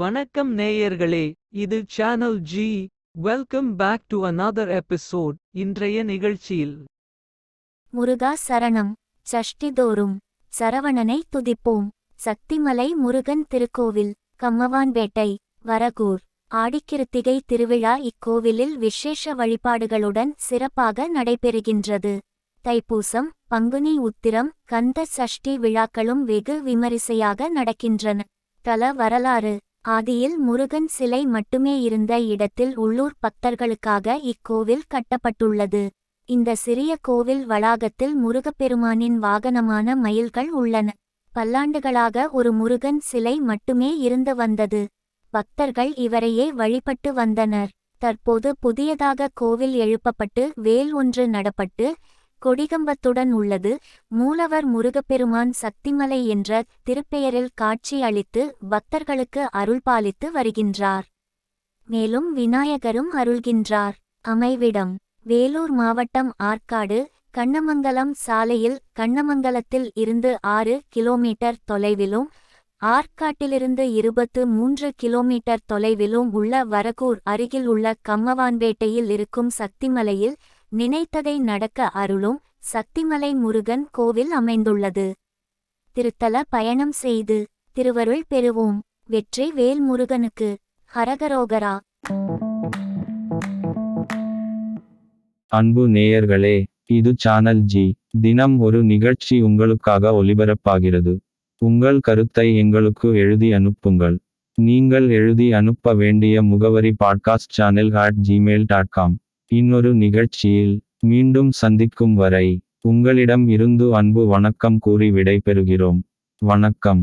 வணக்கம் நேயர்களே இது channel G welcome back to another episode இன்றைய நிகழ்ச்சியில் முருகா சரணம். சஷ்டிதோறும் சரவணனை துதிப்போம். சக்திமலை முருகன் திருக்கோவில் கம்மவான்பேட்டை வரகூர். ஆடிக்கிருத்திகை திருவிழா இக்கோவிலில் விசேஷ வழிபாடுகளுடன் சிறப்பாக நடைபெறுகின்றது. தைப்பூசம் பங்குனி உத்திரம் கந்த சஷ்டி விழாக்களும் வெகு விமரிசையாக நடக்கின்றன. தல வரலாறு ஆதியில் முருகன் சிலை மட்டுமே இருந்த இடத்தில் உள்ளூர் பக்தர்களுக்காக இக்கோவில் கட்டப்பட்டுள்ளது. இந்த சிறிய கோவில் வளாகத்தில் முருகப்பெருமானின் வாகனமான மயில்கள் உள்ளன. பல்லாண்டுகளாக ஒரு முருகன் சிலை மட்டுமே இருந்து வந்தது. பக்தர்கள் இவரையே வழிபட்டு வந்தனர். தற்போது புதியதாக கோவில் எழுப்பப்பட்டு வேல் ஒன்று நடப்பட்டு கொடிகம்பத்துடன் உள்ளது. மூலவர் முருகப்பெருமான் சக்திமலை என்ற திருப்பெயரில் காட்சி அளித்து பக்தர்களுக்கு அருள்பாலித்து வருகின்றார். மேலும் விநாயகரும் அருள்கின்றார். அமைவிடம் வேலூர் மாவட்டம் ஆற்காடு கண்ணமங்கலம் சாலையில் கண்ணமங்கலத்தில் இருந்து ஆறு கிலோமீட்டர் தொலைவிலும் ஆற்காட்டிலிருந்து இருபத்து மூன்று கிலோமீட்டர் தொலைவிலும் உள்ள வரகூர் அருகில் உள்ள கம்மவான்பேட்டையில் இருக்கும் சக்திமலையில் நினைத்ததை நடக்க அருளும் சக்திமலை முருகன் கோவில் அமைந்துள்ளது. திருத்தல பயணம் செய்து திருவருள் பெறுவோம். வெற்றி வேல் முருகனுக்கு ஹரகரோகரா அன்பு நேயர்களே இது சேனல் ஜி தினம் ஒரு நிகழ்ச்சி உங்களுக்காக ஒலிபரப்பாகிறது உங்கள் கருத்தை எங்களுக்கு எழுதி அனுப்புங்கள். நீங்கள் எழுதி அனுப்ப வேண்டிய முகவரி podcast channel at Gmail dot com இன்னொரு நிகழ்ச்சியில் மீண்டும் சந்திக்கும் வரை உங்களிடம் இருந்து அன்பு வணக்கம் கூறி விடைபெறுகிறோம். வணக்கம்.